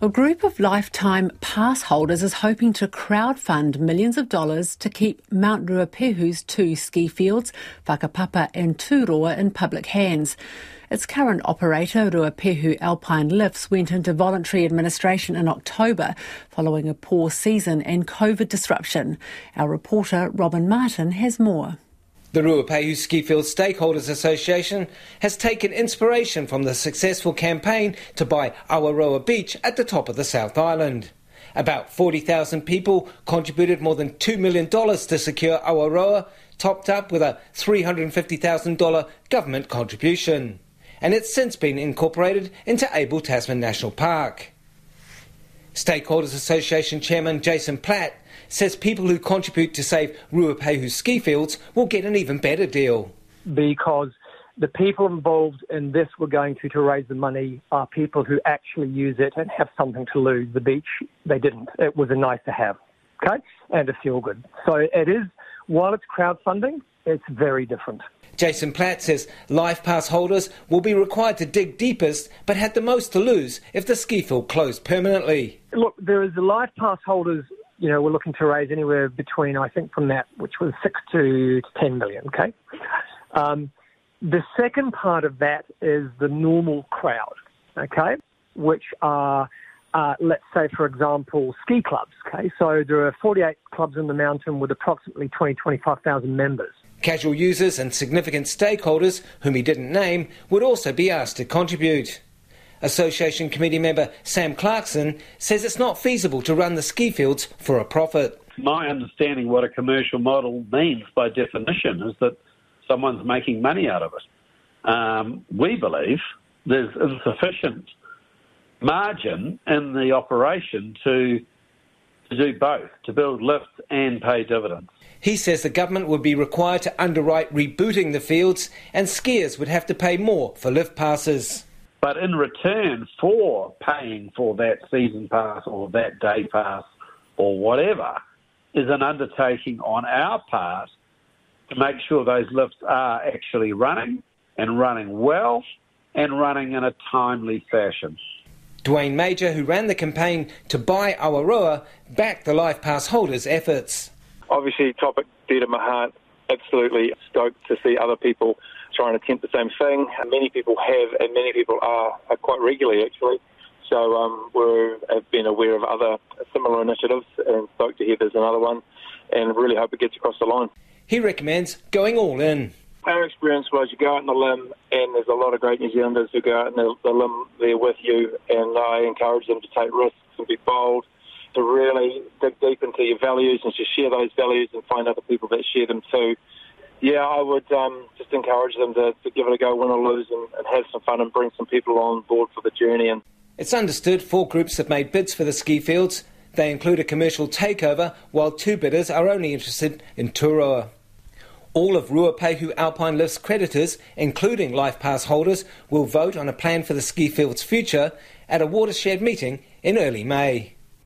A group of lifetime pass holders is hoping to crowdfund millions of dollars to keep Mount Ruapehu's two ski fields, Whakapapa and Turoa, in public hands. Its current operator, Ruapehu Alpine Lifts, went into voluntary administration in October following a poor season and COVID disruption. Our reporter, Robin Martin, has more. The Ruapehu Ski Field Stakeholders Association has taken inspiration from the successful campaign to buy Awaroa Beach at the top of the South Island. About 40,000 people contributed more than $2 million to secure Awaroa, topped up with a $350,000 government contribution. And it's since been incorporated into Abel Tasman National Park. Stakeholders Association Chairman Jason Platt says people who contribute to save Ruapehu ski fields will get an even better deal. Because the people involved in this were going to, to raise the money are people who actually use it and have something to lose. The beach, they didn't. It was a nice to have, okay, and a feel good. So it is, while it's crowdfunding, it's very different. Jason Platt says life pass holders will be required to dig deepest but had the most to lose if the ski field closed permanently. Look, there is the life pass holders you know, we're looking to raise anywhere between, I think, from that, which was six to 10 million, okay? Um, the second part of that is the normal crowd, okay, which are, uh, let's say, for example, ski clubs, okay? So there are 48 clubs in the mountain with approximately 20, 25,000 members. Casual users and significant stakeholders, whom he didn't name, would also be asked to contribute. Association committee member Sam Clarkson says it's not feasible to run the ski fields for a profit. My understanding what a commercial model means by definition is that someone's making money out of it. Um, we believe there's insufficient margin in the operation to to do both, to build lifts and pay dividends. He says the government would be required to underwrite rebooting the fields and skiers would have to pay more for lift passes. But in return for paying for that season pass or that day pass or whatever, is an undertaking on our part to make sure those lifts are actually running and running well and running in a timely fashion. Duane Major, who ran the campaign to buy Awaroa, backed the Life Pass holders' efforts. Obviously, topic dear to my heart. Absolutely stoked to see other people try and attempt the same thing. Many people have, and many people are, are quite regularly actually. So um, we have been aware of other similar initiatives and stoked to hear there's another one and really hope it gets across the line. He recommends going all in. Our experience was you go out on the limb and there's a lot of great New Zealanders who go out on the, the limb there with you and I encourage them to take risks and be bold, to really dig deep into your values and to share those values and find other people that share them too yeah, I would um, just encourage them to, to, give it a go, win or lose, and, and, have some fun and bring some people on board for the journey. And it's understood four groups have made bids for the ski fields. They include a commercial takeover, while two bidders are only interested in Turoa. All of Ruapehu Alpine Lifts creditors, including Life Pass holders, will vote on a plan for the ski field's future at a watershed meeting in early May.